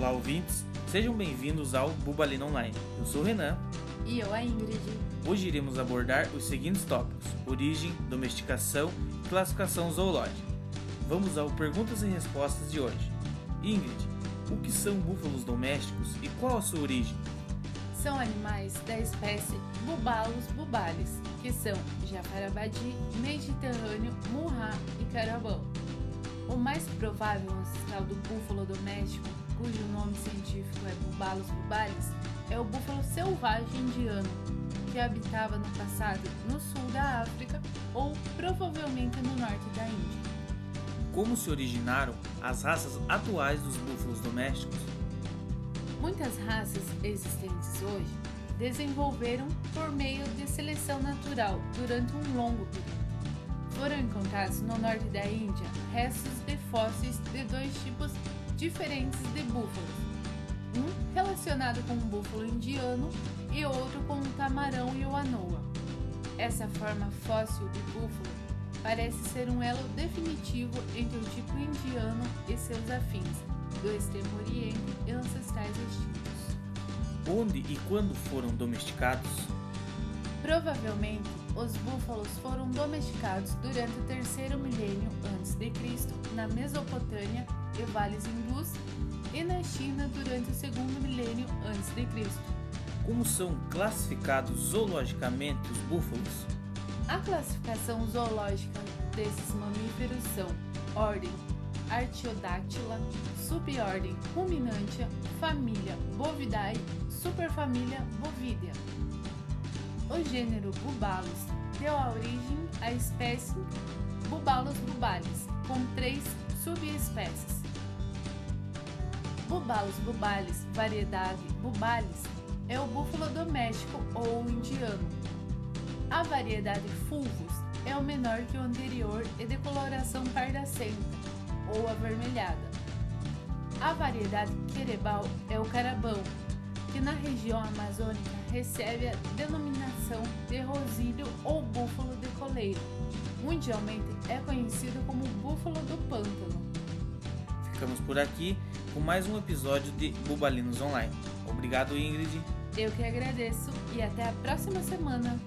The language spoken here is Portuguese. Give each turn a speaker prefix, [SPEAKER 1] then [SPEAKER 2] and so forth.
[SPEAKER 1] Olá, ouvintes. Sejam bem-vindos ao Bubalina Online. Eu sou o Renan.
[SPEAKER 2] E eu, a Ingrid.
[SPEAKER 1] Hoje iremos abordar os seguintes tópicos: origem, domesticação e classificação zoológica. Vamos ao perguntas e respostas de hoje. Ingrid, o que são búfalos domésticos e qual a sua origem?
[SPEAKER 2] São animais da espécie Bubalus bubalis, que são jafarabadi, mediterrâneo, murrá e carabão. O mais provável ancestral do búfalo doméstico, cujo nome científico é Bubalus bubalis, é o búfalo selvagem indiano, que habitava no passado no sul da África ou provavelmente no norte da Índia.
[SPEAKER 1] Como se originaram as raças atuais dos búfalos domésticos?
[SPEAKER 2] Muitas raças existentes hoje desenvolveram por meio de seleção natural durante um longo período. Encontrados no norte da Índia restos de fósseis de dois tipos diferentes de búfalos, um relacionado com o búfalo indiano e outro com o tamarão e o anoa. Essa forma fóssil de búfalo parece ser um elo definitivo entre o tipo indiano e seus afins, do extremo oriente e ancestrais extintos.
[SPEAKER 1] Onde e quando foram domesticados?
[SPEAKER 2] Provavelmente, os búfalos foram domesticados durante o terceiro milênio antes de Cristo na Mesopotâmia e vales hindus e na China durante o segundo milênio antes de Cristo.
[SPEAKER 1] Como são classificados zoologicamente os búfalos?
[SPEAKER 2] A classificação zoológica desses mamíferos são ordem Artiodactyla, subordem Ruminantia, família Bovidae, superfamília Bovidea. O gênero Bubalus deu origem à espécie Bubalus bubalis, com três subespécies. Bubalus bubalis, variedade Bubalis, é o búfalo doméstico ou indiano. A variedade Fulvus é o menor que o anterior e de coloração pardacenta ou avermelhada. A variedade Querebal é o carabão, que na região amazônica recebe a denominação de rosilho ou búfalo de coleiro. Mundialmente é conhecido como búfalo do pântano.
[SPEAKER 1] Ficamos por aqui com mais um episódio de Bubalinos Online. Obrigado, Ingrid.
[SPEAKER 2] Eu que agradeço e até a próxima semana.